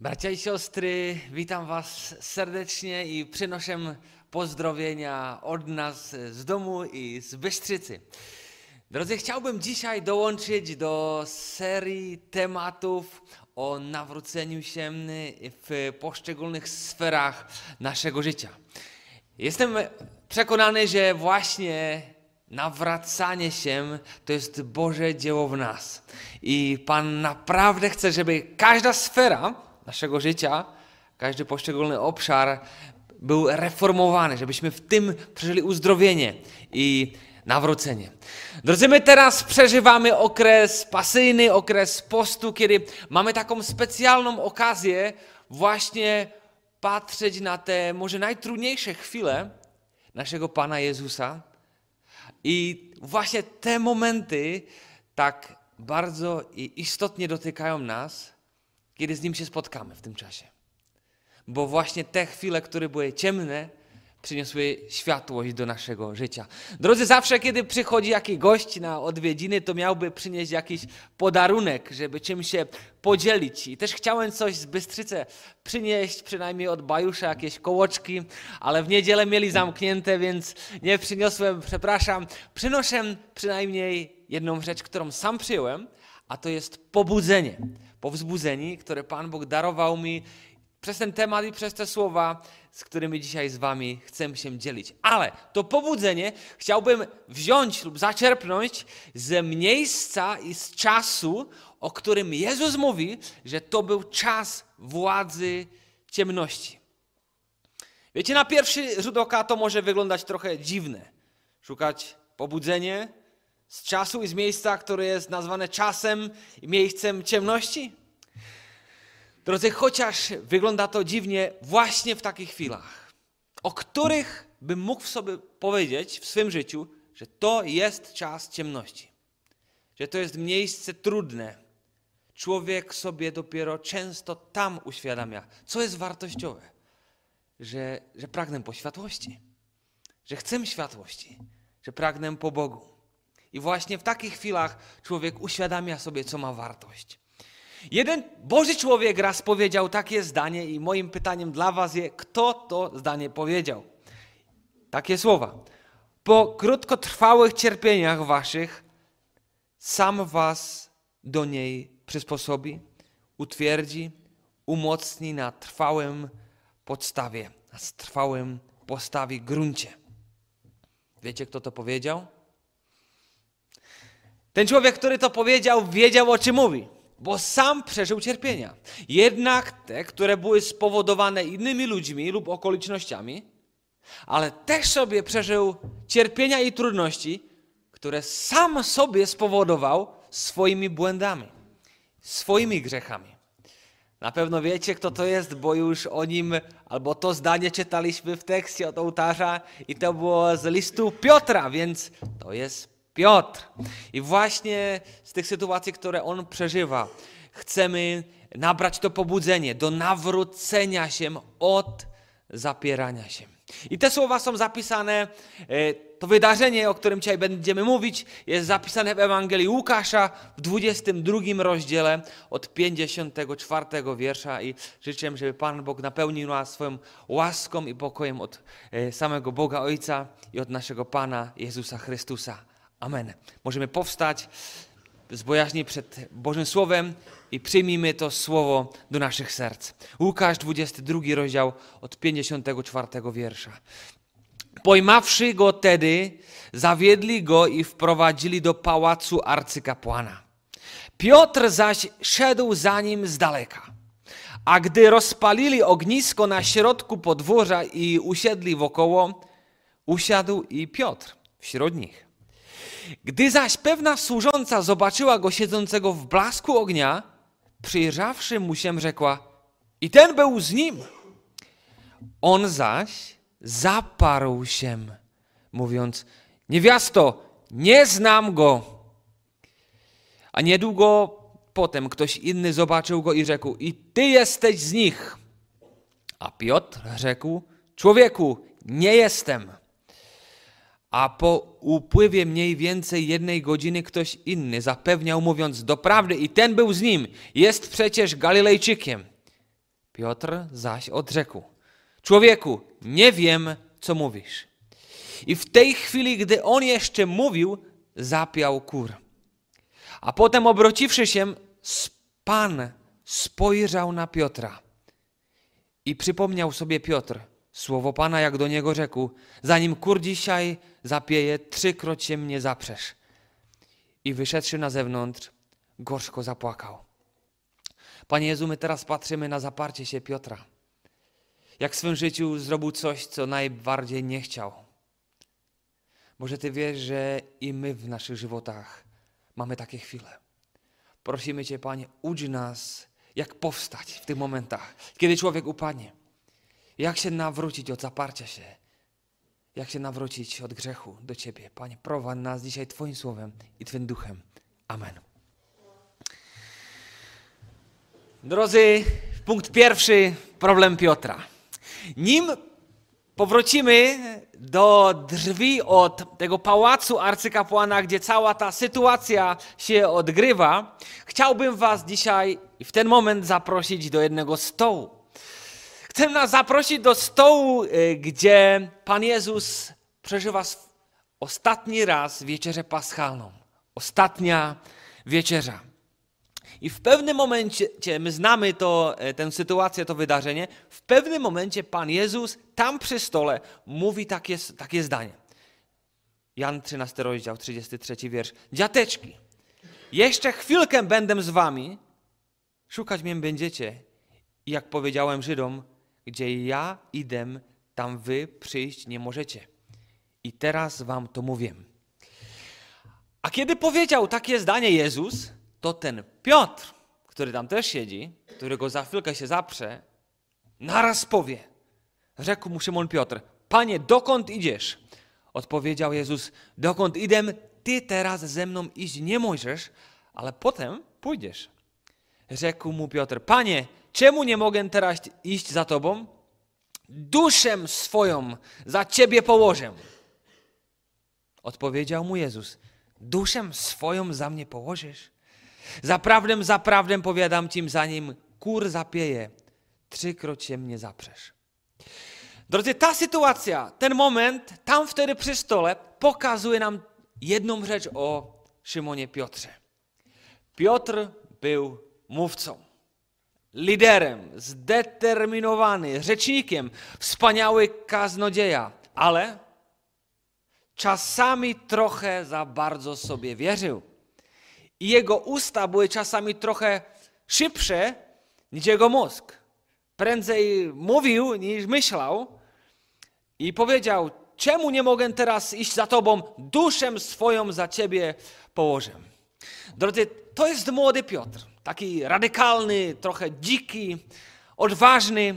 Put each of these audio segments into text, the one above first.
Bracia i siostry, witam Was serdecznie i przynoszę pozdrowienia od nas z domu i z Bystrzycy. Drodzy, chciałbym dzisiaj dołączyć do serii tematów o nawróceniu się w poszczególnych sferach naszego życia. Jestem przekonany, że właśnie nawracanie się to jest Boże dzieło w nas. I Pan naprawdę chce, żeby każda sfera naszego życia, każdy poszczególny obszar był reformowany, żebyśmy w tym przeżyli uzdrowienie i nawrócenie. Drodzy, my teraz przeżywamy okres pasyjny, okres postu, kiedy mamy taką specjalną okazję właśnie patrzeć na te może najtrudniejsze chwile naszego Pana Jezusa. I właśnie te momenty tak bardzo i istotnie dotykają nas, kiedy z Nim się spotkamy w tym czasie. Bo właśnie te chwile, które były ciemne, przyniosły światłość do naszego życia. Drodzy, zawsze kiedy przychodzi jakiś gość na odwiedziny, to miałby przynieść jakiś podarunek, żeby czym się podzielić. I też chciałem coś z Bystrzyce przynieść, przynajmniej od Bajusza jakieś kołoczki, ale w niedzielę mieli zamknięte, więc nie przyniosłem, przepraszam. Przynoszę przynajmniej jedną rzecz, którą sam przyjąłem, a to jest pobudzenie powzbudzeni, które Pan Bóg darował mi przez ten temat i przez te słowa, z którymi dzisiaj z Wami chcę się dzielić. Ale to pobudzenie chciałbym wziąć lub zaczerpnąć ze miejsca i z czasu, o którym Jezus mówi, że to był czas władzy ciemności. Wiecie, na pierwszy rzut oka to może wyglądać trochę dziwne. Szukać pobudzenie z czasu i z miejsca, które jest nazwane czasem i miejscem ciemności? Drodzy, chociaż wygląda to dziwnie właśnie w takich chwilach, o których bym mógł sobie powiedzieć w swym życiu, że to jest czas ciemności, że to jest miejsce trudne. Człowiek sobie dopiero często tam uświadamia, co jest wartościowe, że, że pragnę po światłości, że chcę światłości, że pragnę po Bogu. I właśnie w takich chwilach człowiek uświadamia sobie, co ma wartość. Jeden Boży człowiek raz powiedział takie zdanie, i moim pytaniem dla Was jest, kto to zdanie powiedział? Takie słowa. Po krótkotrwałych cierpieniach Waszych, sam Was do niej przysposobi, utwierdzi, umocni na trwałym podstawie, na trwałym postawie gruncie. Wiecie, kto to powiedział? Ten człowiek, który to powiedział, wiedział o czym mówi, bo sam przeżył cierpienia. Jednak te, które były spowodowane innymi ludźmi lub okolicznościami, ale też sobie przeżył cierpienia i trudności, które sam sobie spowodował swoimi błędami, swoimi grzechami. Na pewno wiecie, kto to jest, bo już o nim, albo to zdanie czytaliśmy w tekście od ołtarza i to było z listu Piotra, więc to jest Piotr. I właśnie z tych sytuacji, które on przeżywa, chcemy nabrać to pobudzenie do nawrócenia się od zapierania się. I te słowa są zapisane, e, to wydarzenie, o którym dzisiaj będziemy mówić, jest zapisane w Ewangelii Łukasza w 22 rozdziale od 54 wiersza i życzę, żeby Pan Bóg napełnił nas swoją łaską i pokojem od e, samego Boga Ojca i od naszego Pana Jezusa Chrystusa. Amen. Możemy powstać z bojaźni przed Bożym Słowem i przyjmijmy to Słowo do naszych serc. Łukasz, 22 rozdział od 54 wiersza. Pojmawszy go tedy, zawiedli go i wprowadzili do pałacu arcykapłana. Piotr zaś szedł za nim z daleka. A gdy rozpalili ognisko na środku podwórza i usiedli wokoło, usiadł i Piotr wśród nich. Gdy zaś pewna służąca zobaczyła go siedzącego w blasku ognia, przyjrzawszy mu się, rzekła: I ten był z nim. On zaś zaparł się, mówiąc: Niewiasto, nie znam go. A niedługo potem ktoś inny zobaczył go i rzekł: I ty jesteś z nich. A Piotr rzekł: Człowieku, nie jestem. A po upływie mniej więcej jednej godziny ktoś inny zapewniał, mówiąc: Doprawdy, i ten był z nim, jest przecież Galilejczykiem. Piotr zaś odrzekł: Człowieku, nie wiem, co mówisz. I w tej chwili, gdy on jeszcze mówił, zapiał kur. A potem obróciwszy się, Pan spojrzał na Piotra. I przypomniał sobie Piotr słowo Pana, jak do niego rzekł: Zanim kur dzisiaj zapieje, trzykroć się mnie zaprzesz. I wyszedłszy na zewnątrz, gorzko zapłakał. Panie Jezu, my teraz patrzymy na zaparcie się Piotra. Jak w swym życiu zrobił coś, co najbardziej nie chciał. Może Ty wiesz, że i my w naszych żywotach mamy takie chwile. Prosimy Cię, Panie, ucz nas, jak powstać w tych momentach, kiedy człowiek upadnie. Jak się nawrócić od zaparcia się. Jak się nawrócić od grzechu do Ciebie. Panie, prowadź nas dzisiaj Twoim słowem i Twym duchem. Amen. Drodzy, punkt pierwszy, problem Piotra. Nim powrócimy do drzwi od tego pałacu arcykapłana, gdzie cała ta sytuacja się odgrywa, chciałbym Was dzisiaj w ten moment zaprosić do jednego stołu. Chcę nas zaprosić do stołu, y, gdzie Pan Jezus przeżywa ostatni raz wieczerzę paschalną. Ostatnia wieczerza. I w pewnym momencie, my znamy to, e, tę sytuację, to wydarzenie, w pewnym momencie Pan Jezus tam przy stole mówi takie, takie zdanie. Jan 13 rozdział, 33 wiersz. Dziateczki, jeszcze chwilkę będę z wami, szukać mnie będziecie. I jak powiedziałem Żydom, gdzie ja idę, tam wy przyjść nie możecie. I teraz wam to mówię. A kiedy powiedział takie zdanie Jezus, to ten Piotr, który tam też siedzi, którego za chwilkę się zaprze, naraz powie. Rzekł mu Szymon Piotr, Panie, dokąd idziesz? Odpowiedział Jezus, dokąd idę, ty teraz ze mną iść nie możesz, ale potem pójdziesz. Rzekł mu Piotr, Panie, czemu nie mogę teraz iść za Tobą? Duszę swoją za Ciebie położę. Odpowiedział mu Jezus, duszę swoją za mnie położysz? Zaprawdę, zaprawdę powiadam ci, zanim kur zapieje, trzykroć się mnie zaprzesz. Drodzy, ta sytuacja, ten moment, tam wtedy przy stole, pokazuje nam jedną rzecz o Szymonie Piotrze. Piotr był mówcą, liderem, zdeterminowany, rzecznikiem, wspaniały kaznodzieja, ale czasami trochę za bardzo sobie wierzył i jego usta były czasami trochę szybsze niż jego mózg. Prędzej mówił niż myślał i powiedział: Czemu nie mogę teraz iść za tobą? Duszę swoją za ciebie położę. Drodzy, to jest młody Piotr. Taki radykalny, trochę dziki, odważny,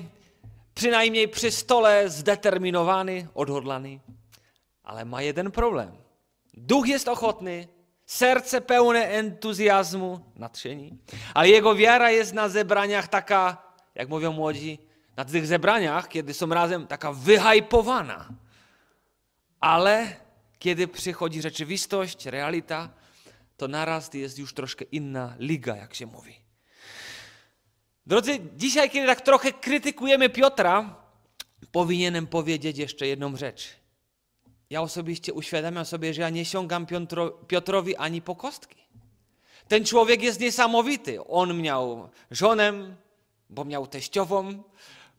przynajmniej przy stole zdeterminowany, odhodlany. Ale ma jeden problem. Duch jest ochotny, serce pełne entuzjazmu, nadsieni, ale jego wiara jest na zebraniach taka, jak mówią młodzi, na tych zebraniach, kiedy są razem, taka wyhajpowana. Ale kiedy przychodzi rzeczywistość, realita, to naraz jest już troszkę inna liga, jak się mówi. Drodzy, dzisiaj, kiedy tak trochę krytykujemy Piotra, powinienem powiedzieć jeszcze jedną rzecz. Ja osobiście uświadamiam sobie, że ja nie sięgam Piotro, Piotrowi ani po kostki. Ten człowiek jest niesamowity. On miał żonę, bo miał teściową,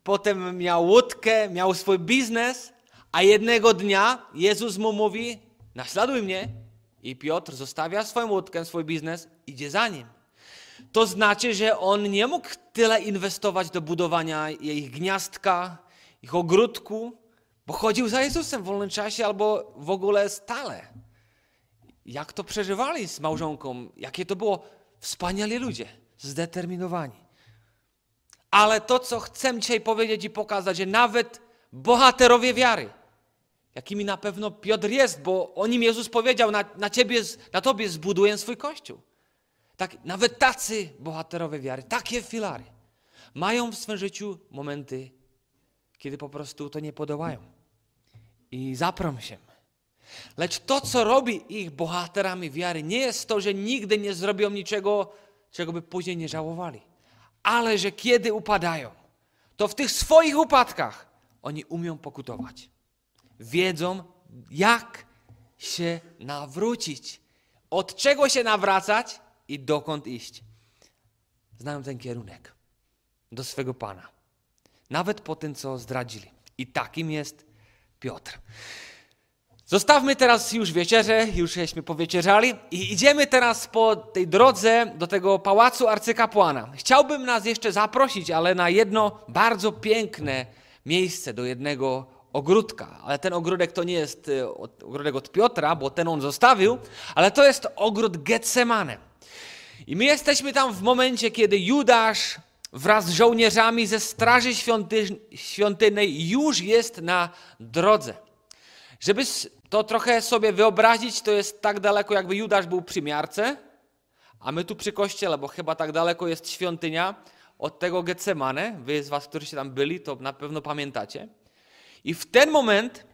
potem miał łódkę, miał swój biznes, a jednego dnia Jezus mu mówi: Naśladuj mnie. I Piotr zostawia swoją łódkę, swój biznes, idzie za nim. To znaczy, że on nie mógł tyle inwestować do budowania ich gniazdka, ich ogródku, bo chodził za Jezusem w wolnym czasie albo w ogóle stale. Jak to przeżywali z małżonką? Jakie to było wspaniali ludzie, zdeterminowani. Ale to, co chcę dzisiaj powiedzieć i pokazać, że nawet bohaterowie wiary, jakimi na pewno Piotr jest, bo o nim Jezus powiedział, na, na, ciebie, na tobie zbuduję swój kościół. Tak, nawet tacy bohaterowie wiary, takie filary, mają w swym życiu momenty, kiedy po prostu to nie podołają i zaprą się. Lecz to, co robi ich bohaterami wiary, nie jest to, że nigdy nie zrobią niczego, czego by później nie żałowali, ale że kiedy upadają, to w tych swoich upadkach oni umią pokutować. Wiedzą, jak się nawrócić, od czego się nawracać i dokąd iść. Znają ten kierunek do swego Pana. Nawet po tym, co zdradzili. I takim jest Piotr. Zostawmy teraz już wieczerzę, już żeśmy powieczerzali i idziemy teraz po tej drodze do tego pałacu arcykapłana. Chciałbym nas jeszcze zaprosić, ale na jedno bardzo piękne miejsce, do jednego ogródka. Ale ten ogródek to nie jest e, ogródek od Piotra, bo ten on zostawił, ale to jest ogród Getsemane. I my jesteśmy tam w momencie, kiedy Judasz wraz z żołnierzami ze straży świąty świątynnej już jest na drodze. Żeby to trochę sobie wyobrazić, to jest tak daleko, jakby Judasz był przy miarce, a my tu przy kościele, bo chyba tak daleko jest świątynia od tego Getsemane. Wy z was, którzy tam byli, to na pewno pamiętacie. I w ten moment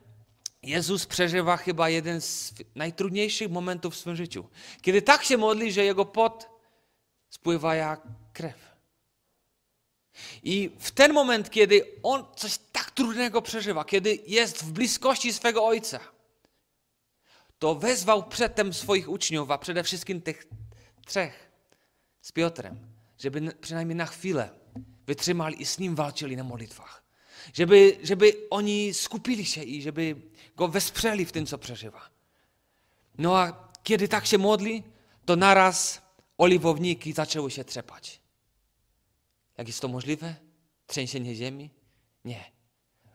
Jezus przeżywa chyba jeden z najtrudniejszych momentów w swoim życiu. Kiedy tak się modli, że jego pot spływa jak krew. I w ten moment, kiedy on coś tak trudnego przeżywa, kiedy jest w bliskości swego ojca, to wezwał przedtem swoich uczniów, a przede wszystkim tych trzech z Piotrem, żeby przynajmniej na chwilę wytrzymali i z nim walczyli na modlitwach. Żeby, żeby oni skupili się i żeby go wesprzeli w tym, co przeżywa. No a kiedy tak się modli, to naraz oliwowniki zaczęły się trzepać. Jak jest to możliwe? Trzęsienie ziemi? Nie.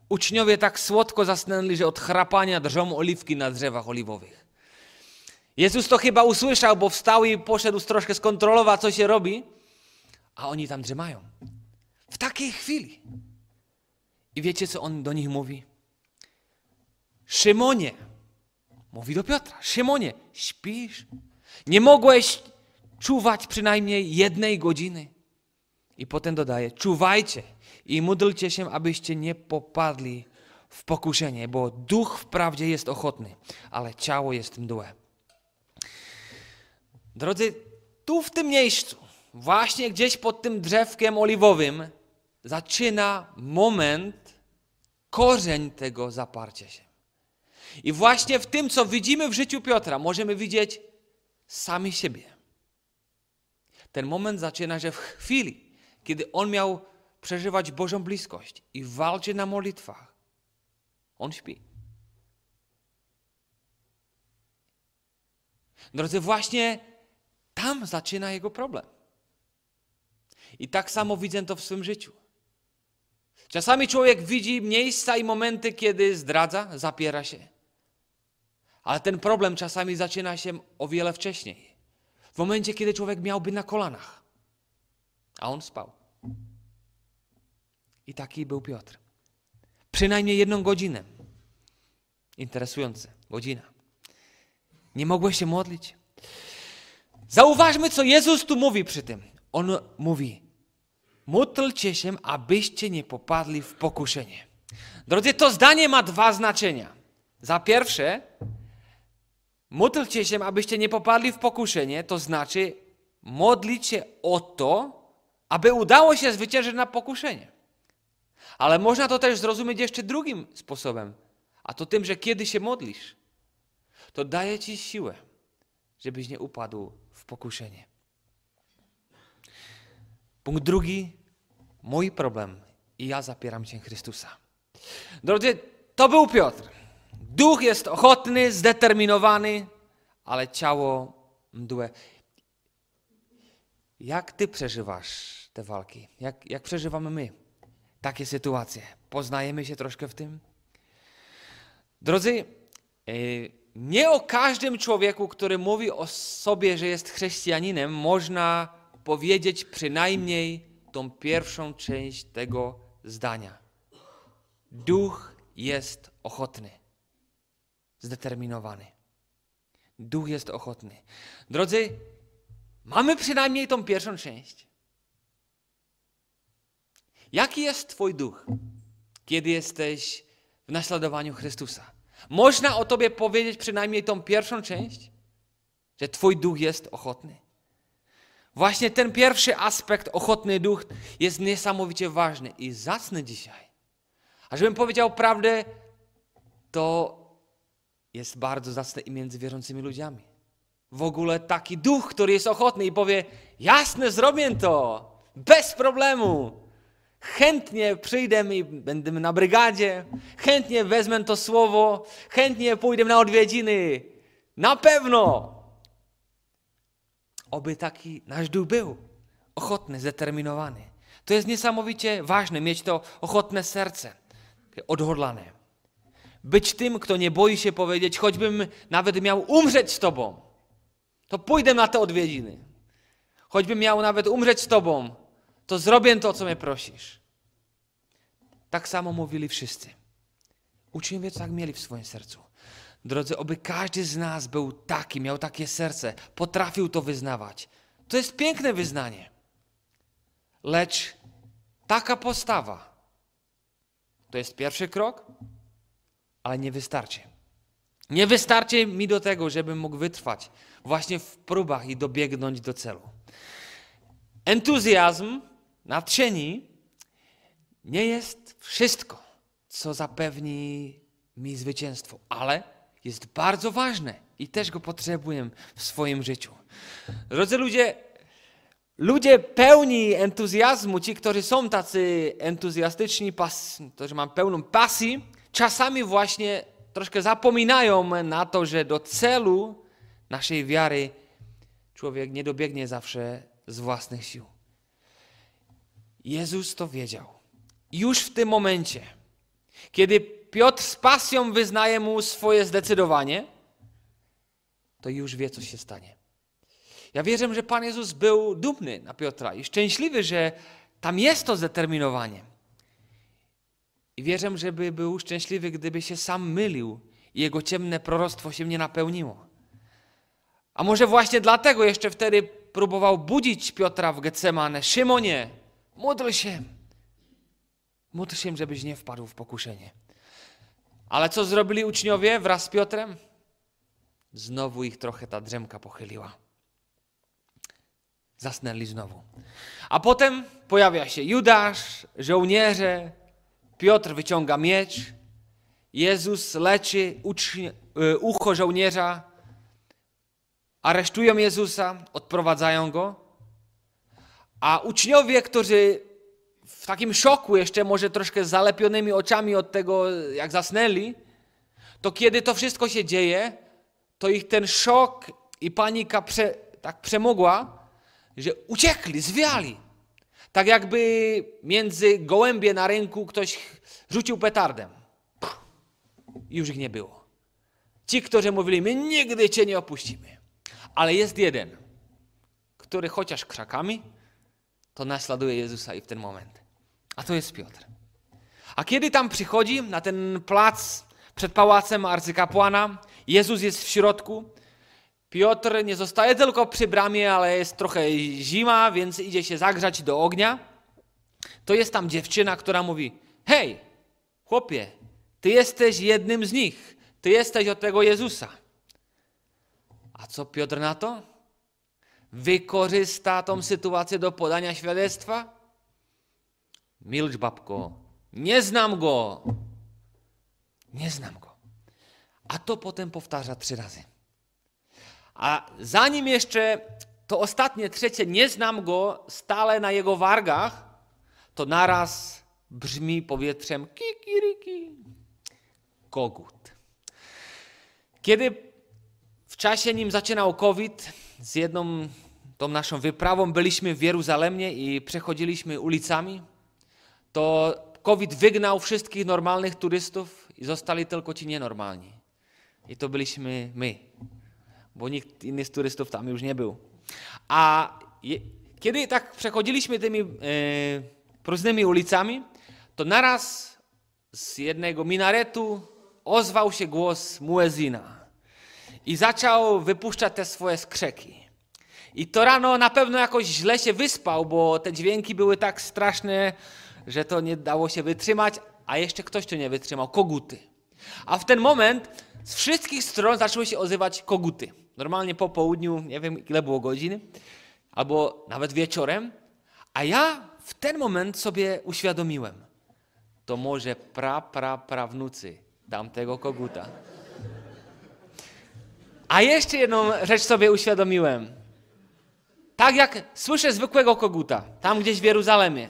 Uczniowie tak słodko zasnęli, że od chrapania drżą oliwki na drzewach oliwowych. Jezus to chyba usłyszał, bo wstał i poszedł troszkę skontrolować, co się robi, a oni tam drzymają. W takiej chwili. I wiecie, co on do nich mówi? Szymonie, mówi do Piotra, Szymonie, śpisz? Nie mogłeś czuwać przynajmniej jednej godziny? I potem dodaje, czuwajcie i módlcie się, abyście nie popadli w pokuszenie, bo duch wprawdzie jest ochotny, ale ciało jest mdłe. Drodzy, tu w tym miejscu, właśnie gdzieś pod tym drzewkiem oliwowym, zaczyna moment, korzeń tego zaparcia się. I właśnie w tym, co widzimy w życiu Piotra, możemy widzieć sami siebie. Ten moment zaczyna, że w chwili, kiedy on miał przeżywać Bożą bliskość i walczy na modlitwach, on śpi. Drodzy, właśnie tam zaczyna jego problem. I tak samo widzę to w swym życiu. Czasami człowiek widzi miejsca i momenty, kiedy zdradza, zapiera się. Ale ten problem czasami zaczyna się o wiele wcześniej. W momencie, kiedy człowiek miałby na kolanach a on spał. I taki był Piotr. Przynajmniej jedną godzinę. Interesujące. Godzina. Nie mogłeś się modlić. Zauważmy, co Jezus tu mówi przy tym. On mówi: Módlcie się, abyście nie popadli w pokuszenie. Drodzy, to zdanie ma dwa znaczenia. Za pierwsze, módlcie się, abyście nie popadli w pokuszenie, to znaczy modlić się o to, aby udało się zwyciężyć na pokuszenie. Ale można to też zrozumieć jeszcze drugim sposobem, a to tym, że kiedy się modlisz, to daje ci siłę, żebyś nie upadł w pokuszenie. Punkt drugi, mój problem i ja zapieram się Chrystusa. Drodzy, to był Piotr. Duch jest ochotny, zdeterminowany, ale ciało mdłe. Jak ty przeżywasz te walki? Jak, jak przeżywamy my takie sytuacje? Poznajemy się troszkę w tym? Drodzy, e, nie o każdym człowieku, który mówi o sobie, że jest chrześcijaninem, można powiedzieć przynajmniej tą pierwszą część tego zdania. Duch jest ochotny, zdeterminowany. Duch jest ochotny. Drodzy, Mamy przynajmniej tą pierwszą część. Jaki jest Twój duch, kiedy jesteś w naśladowaniu Chrystusa? Można o Tobie powiedzieć przynajmniej tą pierwszą część, że Twój duch jest ochotny. Właśnie ten pierwszy aspekt, ochotny duch, jest niesamowicie ważny i zacny dzisiaj. A żebym powiedział prawdę, to jest bardzo zacne i między wierzącymi ludźmi. W ogóle taki duch, który jest ochotny i powie: Jasne, zrobię to, bez problemu. Chętnie przyjdę i będę na brygadzie, chętnie wezmę to słowo, chętnie pójdę na odwiedziny. Na pewno. Oby taki nasz duch był. Ochotny, zdeterminowany. To jest niesamowicie ważne, mieć to ochotne serce, odhodlane. Być tym, kto nie boi się powiedzieć, choćbym nawet miał umrzeć z Tobą, to pójdę na te odwiedziny. Choćbym miał nawet umrzeć z Tobą, to zrobię to, co mnie prosisz. Tak samo mówili wszyscy. Uczniowie tak mieli w swoim sercu. Drodzy, oby każdy z nas był taki, miał takie serce, potrafił to wyznawać. To jest piękne wyznanie. Lecz taka postawa to jest pierwszy krok, ale nie wystarczy. Nie wystarczy mi do tego, żebym mógł wytrwać właśnie w próbach i dobiegnąć do celu. Entuzjazm nadsieni nie jest wszystko, co zapewni mi zwycięstwo, ale jest bardzo ważne i też go potrzebuję w swoim życiu. Drodzy ludzie, ludzie pełni entuzjazmu, ci, którzy są tacy entuzjastyczni, pas, którzy mają pełną pasji, czasami właśnie troszkę zapominają na to, że do celu naszej wiary człowiek nie dobiegnie zawsze z własnych sił. Jezus to wiedział. Już w tym momencie, kiedy Piotr z pasją wyznaje mu swoje zdecydowanie, to już wie, co się stanie. Ja wierzę, że Pan Jezus był dumny na Piotra i szczęśliwy, że tam jest to zdeterminowanie. I wierzę, żeby był szczęśliwy, gdyby się sam mylił i jego ciemne proroctwo się nie napełniło. A może właśnie dlatego jeszcze wtedy próbował budzić Piotra w Getsemane. Szymonie, módl się. Módl się, żebyś nie wpadł w pokuszenie. Ale co zrobili uczniowie wraz z Piotrem? Znowu ich trochę ta drzemka pochyliła. Zasnęli znowu. A potem pojawia się Judasz, żołnierze, Piotr wyciąga miecz, Jezus leczy y, ucho żołnierza, aresztują Jezusa, odprowadzają go, a uczniowie, którzy w takim szoku jeszcze, może troszkę zalepionymi oczami od tego, jak zasnęli, to kiedy to wszystko się dzieje, to ich ten szok i panika prze, tak przemogła, że uciekli, zwiali. Tak jakby między gołębie na rynku ktoś rzucił petardem. Już ich nie było. Ci, którzy mówili, my nigdy Cię nie opuścimy. Ale jest jeden, który chociaż krzakami, to naśladuje Jezusa i w ten moment. A to jest Piotr. A kiedy tam przychodzi na ten plac przed pałacem arcykapłana, Jezus jest w środku, Piotr nie zostaje tylko przy bramie, ale jest trochę zima, więc idzie się zagrzać do ognia. To jest tam dziewczyna, która mówi: Hej, chłopie, ty jesteś jednym z nich, ty jesteś od tego Jezusa. A co Piotr na to? Wykorzysta tą sytuację do podania świadectwa? Milcz, babko, nie znam go. Nie znam go. A to potem powtarza trzy razy. A zanim jeszcze to ostatnie, trzecie, nie znam go, stale na jego wargach, to naraz brzmi powietrzem kikiriki, kogut. Kiedy w czasie, nim zaczynał COVID, z jedną tą naszą wyprawą byliśmy w Jeruzalemie i przechodziliśmy ulicami, to COVID wygnał wszystkich normalnych turystów i zostali tylko ci nienormalni. I to byliśmy my bo nikt inny z turystów tam już nie był. A je, kiedy tak przechodziliśmy tymi e, próżnymi ulicami, to naraz z jednego minaretu ozwał się głos muezina i zaczął wypuszczać te swoje skrzeki. I to rano na pewno jakoś źle się wyspał, bo te dźwięki były tak straszne, że to nie dało się wytrzymać, a jeszcze ktoś to nie wytrzymał koguty. A w ten moment z wszystkich stron zaczęły się ozywać koguty. Normalnie po południu, nie wiem ile było godzin, albo nawet wieczorem, a ja w ten moment sobie uświadomiłem, to może pra, pra, prawnucy tamtego koguta. A jeszcze jedną rzecz sobie uświadomiłem. Tak jak słyszę zwykłego koguta, tam gdzieś w Jeruzalemie,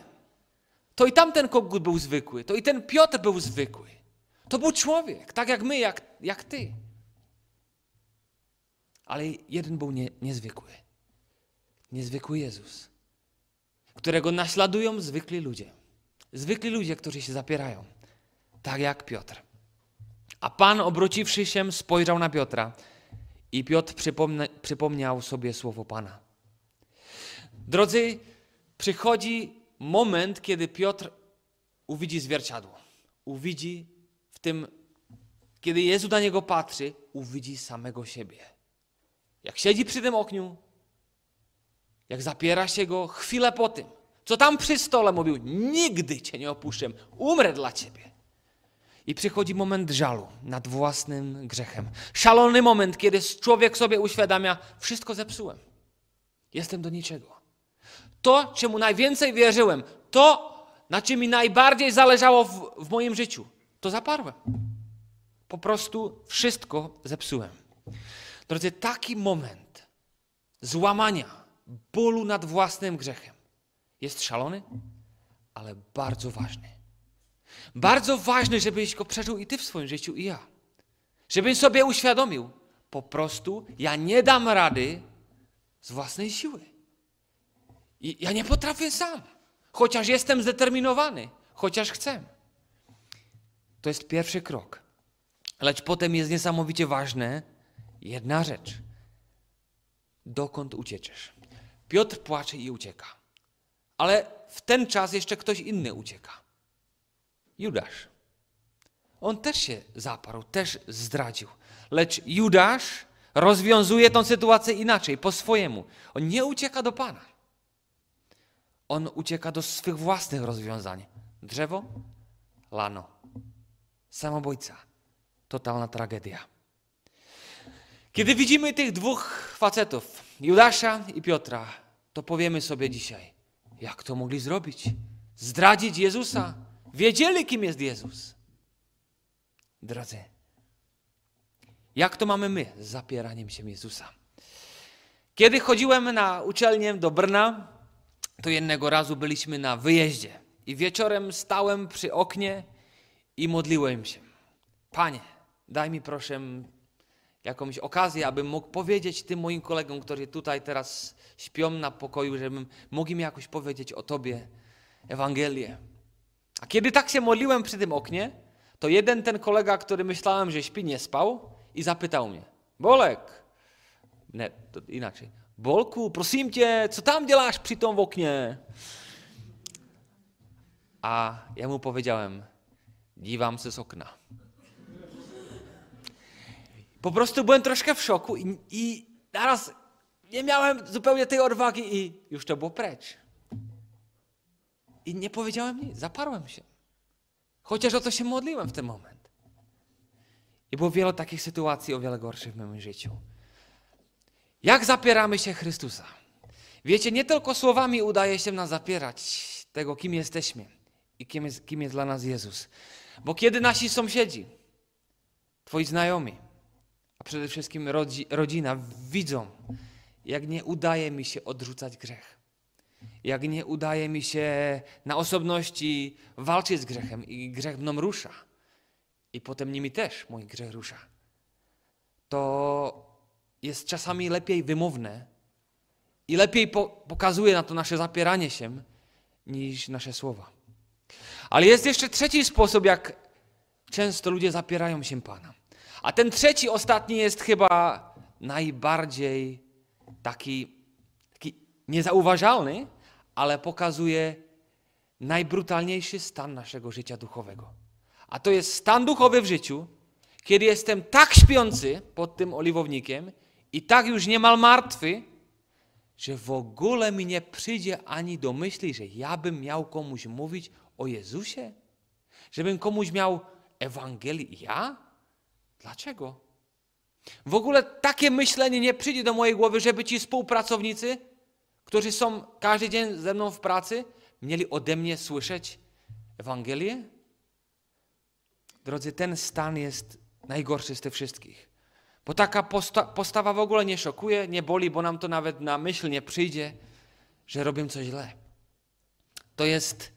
to i tamten kogut był zwykły, to i ten Piotr był zwykły. To był człowiek, tak jak my, jak, jak ty. Ale jeden był nie, niezwykły. Niezwykły Jezus, którego naśladują zwykli ludzie. Zwykli ludzie, którzy się zapierają, tak jak Piotr. A Pan, obróciwszy się, spojrzał na Piotra i Piotr przypomniał sobie słowo Pana. Drodzy, przychodzi moment, kiedy Piotr uwidzi zwierciadło. Uwidzi w tym, kiedy Jezus na niego patrzy, uwidzi samego siebie. Jak siedzi przy tym okniu, jak zapiera się go chwilę po tym, co tam przy stole mówił, nigdy cię nie opuszczę, umrę dla ciebie. I przychodzi moment żalu nad własnym grzechem. Szalony moment, kiedy człowiek sobie uświadamia, wszystko zepsułem. Jestem do niczego. To, czemu najwięcej wierzyłem, to, na czym mi najbardziej zależało w, w moim życiu, to zaparłem. Po prostu wszystko zepsułem. Drodzy, taki moment złamania, bólu nad własnym grzechem jest szalony, ale bardzo ważny. Bardzo ważny, żebyś go przeżył i ty w swoim życiu, i ja. Żebym sobie uświadomił, po prostu ja nie dam rady z własnej siły. I ja nie potrafię sam, chociaż jestem zdeterminowany, chociaż chcę. To jest pierwszy krok. Lecz potem jest niesamowicie ważne jedna rzecz. Dokąd ucieczesz? Piotr płacze i ucieka. Ale w ten czas jeszcze ktoś inny ucieka. Judasz. On też się zaparł, też zdradził. Lecz Judasz rozwiązuje tę sytuację inaczej, po swojemu. On nie ucieka do Pana. On ucieka do swych własnych rozwiązań. Drzewo, lano. Samobójca. Totalna tragedia. Kiedy widzimy tych dwóch facetów, Judasza i Piotra, to powiemy sobie dzisiaj, jak to mogli zrobić? Zdradzić Jezusa? Wiedzieli, kim jest Jezus. Drodzy, jak to mamy my z zapieraniem się Jezusa? Kiedy chodziłem na uczelnię do Brna, to jednego razu byliśmy na wyjeździe i wieczorem stałem przy oknie i modliłem się. Panie, daj mi proszę jakąś okazję, abym mógł powiedzieć tym moim kolegom, którzy tutaj teraz śpią na pokoju, żebym mógł im jakoś powiedzieć o Tobie Ewangelię. A kiedy tak się modliłem przy tym oknie, to jeden ten kolega, który myślałem, że śpi, nie spał i zapytał mnie, Bolek, nie, to inaczej, Bolku, prosím cię, co tam děláš przy tym oknie? A ja mu powiedziałem, dziwam się z okna. Po prostu byłem troszkę w szoku i, i naraz nie miałem zupełnie tej odwagi i już to było precz. I nie powiedziałem nic, zaparłem się. Chociaż o to się modliłem w ten moment. I było wiele takich sytuacji, o wiele gorszych w moim życiu. Jak zapieramy się Chrystusa? Wiecie, nie tylko słowami udaje się nam zapierać tego, kim jesteśmy i kim jest, kim jest dla nas Jezus. Bo kiedy nasi sąsiedzi, twoi znajomi, a przede wszystkim rodzina widzą, jak nie udaje mi się odrzucać grzech, jak nie udaje mi się na osobności walczyć z grzechem i grzech mną rusza, i potem nimi też mój grzech rusza, to jest czasami lepiej wymowne i lepiej po pokazuje na to nasze zapieranie się niż nasze słowa. Ale jest jeszcze trzeci sposób, jak często ludzie zapierają się Pana. A ten trzeci, ostatni jest chyba najbardziej taki, taki niezauważalny, ale pokazuje najbrutalniejszy stan naszego życia duchowego. A to jest stan duchowy w życiu, kiedy jestem tak śpiący pod tym oliwownikiem i tak już niemal martwy, że w ogóle mi nie przyjdzie ani do myśli, że ja bym miał komuś mówić o Jezusie? Żebym komuś miał Ewangelię? Ja? Dlaczego? W ogóle takie myślenie nie przyjdzie do mojej głowy, żeby ci współpracownicy którzy są każdy dzień ze mną w pracy, mieli ode mnie słyszeć Ewangelię? Drodzy, ten stan jest najgorszy z tych wszystkich. Bo taka posta postawa w ogóle nie szokuje, nie boli, bo nam to nawet na myśl nie przyjdzie, że robię coś źle. To jest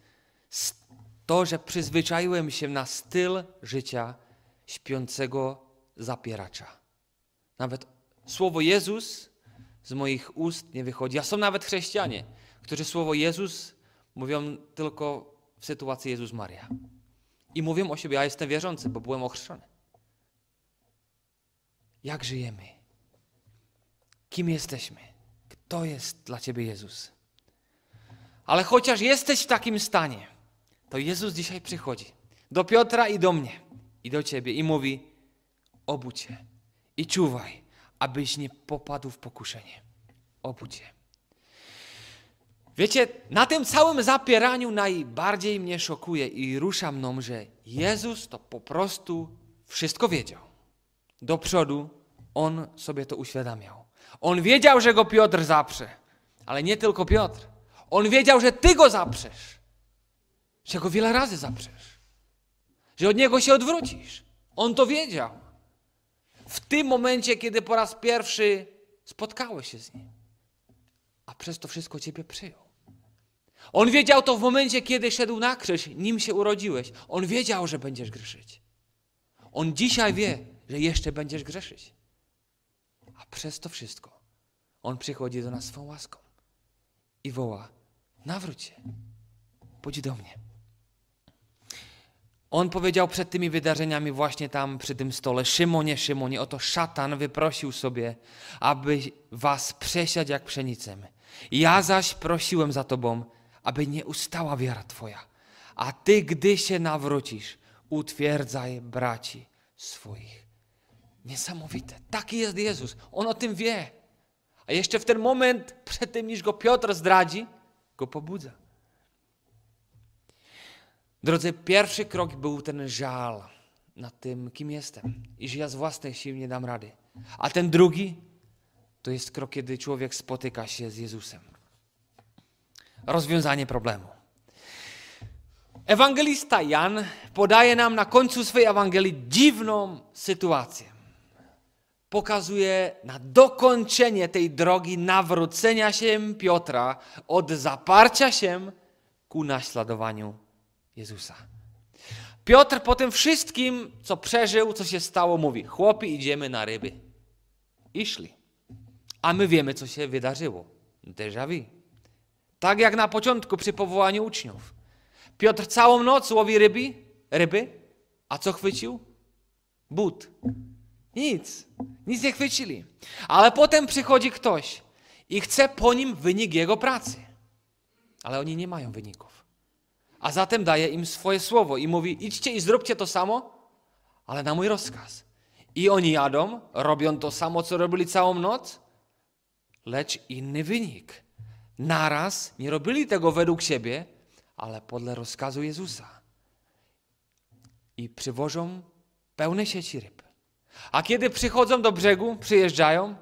to, że przyzwyczaiłem się na styl życia śpiącego zapieracza. Nawet słowo Jezus z moich ust nie wychodzi. A są nawet chrześcijanie, którzy słowo Jezus mówią tylko w sytuacji Jezus Maria. I mówią o siebie, ja jestem wierzący, bo byłem ochrzczony. Jak żyjemy? Kim jesteśmy? Kto jest dla Ciebie Jezus? Ale chociaż jesteś w takim stanie, to Jezus dzisiaj przychodzi do Piotra i do mnie i do Ciebie i mówi: obudź się i czuwaj, abyś nie popadł w pokuszenie. Obudź się. Wiecie, na tym całym zapieraniu najbardziej mnie szokuje i rusza mną, że Jezus to po prostu wszystko wiedział. Do przodu on sobie to uświadamiał. On wiedział, że go Piotr zaprze, ale nie tylko Piotr. On wiedział, że ty go zaprzesz, że go wiele razy zaprzesz, że od niego się odwrócisz. On to wiedział. W tym momencie, kiedy po raz pierwszy spotkałeś się z nim, a przez to wszystko ciebie przyjął. On wiedział to w momencie, kiedy szedł na krzyż, nim się urodziłeś. On wiedział, że będziesz grzeszyć. On dzisiaj wie, że jeszcze będziesz grzeszyć. A przez to wszystko On przychodzi do nas swą łaską i woła: nawróć się, pójdź do mnie. On powiedział przed tymi wydarzeniami właśnie tam przy tym stole: Szymonie, Szymonie, oto szatan wyprosił sobie, aby was przesiać jak pszenicę. Ja zaś prosiłem za tobą, aby nie ustała wiara twoja. A ty, gdy się nawrócisz, utwierdzaj braci swoich. Niesamowite. Taki jest Jezus. On o tym wie. A jeszcze w ten moment, przed tym niż go Piotr zdradzi, go pobudza. Drodzy, pierwszy krok był ten żal nad tym, kim jestem i że ja z własnej siły nie dam rady. A ten drugi to jest krok, kiedy człowiek spotyka się z Jezusem. Rozwiązanie problemu. Ewangelista Jan podaje nam na końcu swojej Ewangelii dziwną sytuację. Pokazuje na dokończenie tej drogi nawrócenia się Piotra od zaparcia się ku naśladowaniu Jezusa. Piotr po tym wszystkim, co przeżył, co się stało, mówi: Chłopi, idziemy na ryby. I szli. A my wiemy, co się wydarzyło. Déjà vu. Tak jak na początku przy powołaniu uczniów. Piotr całą noc łowi ryby, ryby, a co chwycił? But. Nic. Nic nie chwycili. Ale potem przychodzi ktoś i chce po nim wynik jego pracy. Ale oni nie mają wyników. A zatem daje im swoje słowo i mówi: idźcie i zróbcie to samo, ale na mój rozkaz. I oni jadą, robią to samo, co robili całą noc, lecz inny wynik. Naraz nie robili tego według siebie, ale podle rozkazu Jezusa. I przywożą pełne sieci ryb. A kiedy przychodzą do brzegu, przyjeżdżają,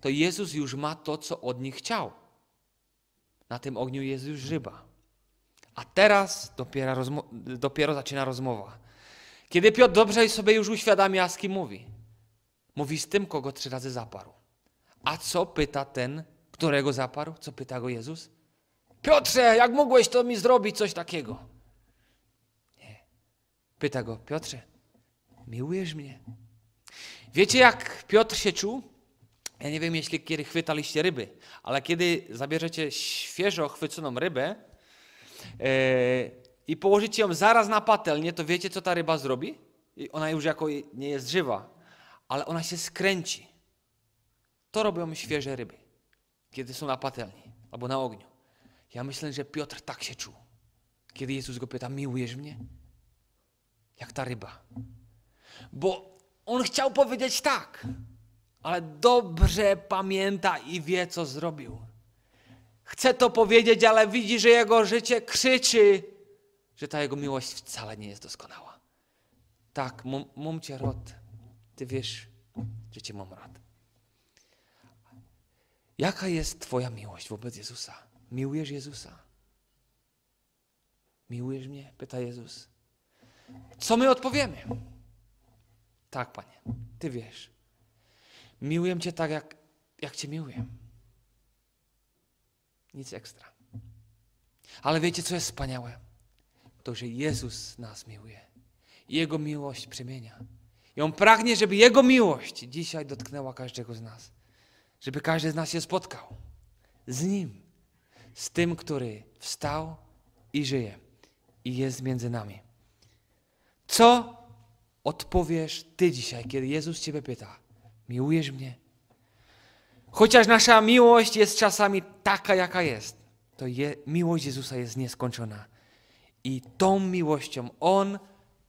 to Jezus już ma to, co od nich chciał. Na tym ogniu jest już ryba. A teraz dopiero, dopiero zaczyna rozmowa. Kiedy Piotr dobrze sobie już uświadamia, z kim mówi. Mówi z tym, kogo trzy razy zaparł. A co pyta ten, którego zaparł? Co pyta go Jezus? Piotrze, jak mogłeś to mi zrobić coś takiego? Nie. Pyta go, Piotrze, miłujesz mnie? Wiecie, jak Piotr się czuł? Ja nie wiem, jeśli kiedy chwytaliście ryby, ale kiedy zabierzecie świeżo chwyconą rybę yy, i położycie ją zaraz na patelnię, to wiecie, co ta ryba zrobi? I ona już jako nie jest żywa, ale ona się skręci. To robią świeże ryby, kiedy są na patelni albo na ogniu. Ja myślę, że Piotr tak się czuł, kiedy Jezus go pyta, miłujesz mnie? Jak ta ryba. Bo on chciał powiedzieć tak, ale dobrze pamięta i wie, co zrobił. Chce to powiedzieć, ale widzi, że jego życie krzyczy, że ta jego miłość wcale nie jest doskonała. Tak, mum, cię rod. Ty wiesz, że cię mam rad. Jaka jest Twoja miłość wobec Jezusa? Miłujesz Jezusa? Miłujesz mnie? Pyta Jezus. Co my odpowiemy? Tak, Panie, Ty wiesz. Miłuję Cię tak, jak, jak Cię miłuję. Nic ekstra. Ale wiecie, co jest wspaniałe? To, że Jezus nas miłuje. Jego miłość przemienia. I On pragnie, żeby Jego miłość dzisiaj dotknęła każdego z nas. Żeby każdy z nas się spotkał z Nim. Z tym, który wstał i żyje. I jest między nami. Co odpowiesz Ty dzisiaj, kiedy Jezus Ciebie pyta? Miłujesz mnie? Chociaż nasza miłość jest czasami taka, jaka jest, to je, miłość Jezusa jest nieskończona. I tą miłością On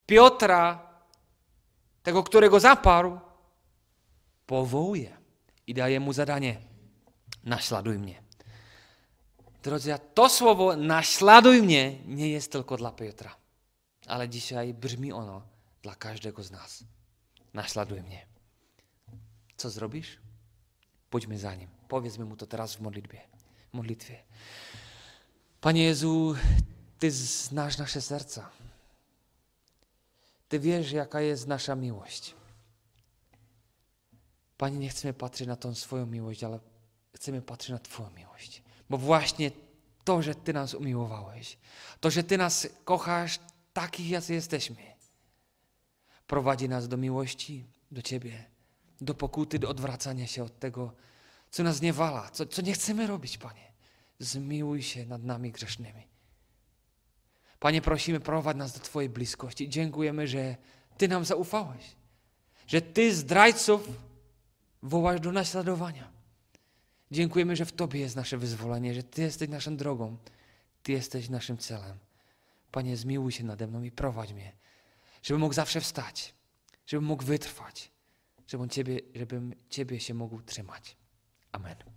Piotra, tego, którego zaparł, powołuje i daje mu zadanie: naśladuj mnie. Drodzy, to słowo naśladuj mnie nie jest tylko dla Piotra, ale dzisiaj brzmi ono dla każdego z nas. Naśladuj mnie. Co zrobisz? Pójdźmy za nim. Powiedzmy mu to teraz w modlitwie. Modlitwie. Panie Jezu, Ty znasz nasze serca. Ty wiesz, jaka jest nasza miłość. Panie, nie chcemy patrzeć na tą swoją miłość, ale chcemy patrzeć na Twoją miłość. Bo właśnie to, że Ty nas umiłowałeś, to, że Ty nas kochasz takich, jacy jesteśmy, prowadzi nas do miłości do Ciebie, do pokuty, do odwracania się od tego, co nas nie wala, co, co nie chcemy robić, Panie. Zmiłuj się nad nami grzesznymi. Panie, prosimy, prowadź nas do Twojej bliskości. Dziękujemy, że Ty nam zaufałeś, że Ty zdrajców wołasz do naśladowania. Dziękujemy, że w Tobie jest nasze wyzwolenie, że Ty jesteś naszą drogą, Ty jesteś naszym celem. Panie, zmiłuj się nade mną i prowadź mnie, żebym mógł zawsze wstać, żebym mógł wytrwać, żebym Ciebie, żebym Ciebie się mógł trzymać. Amen.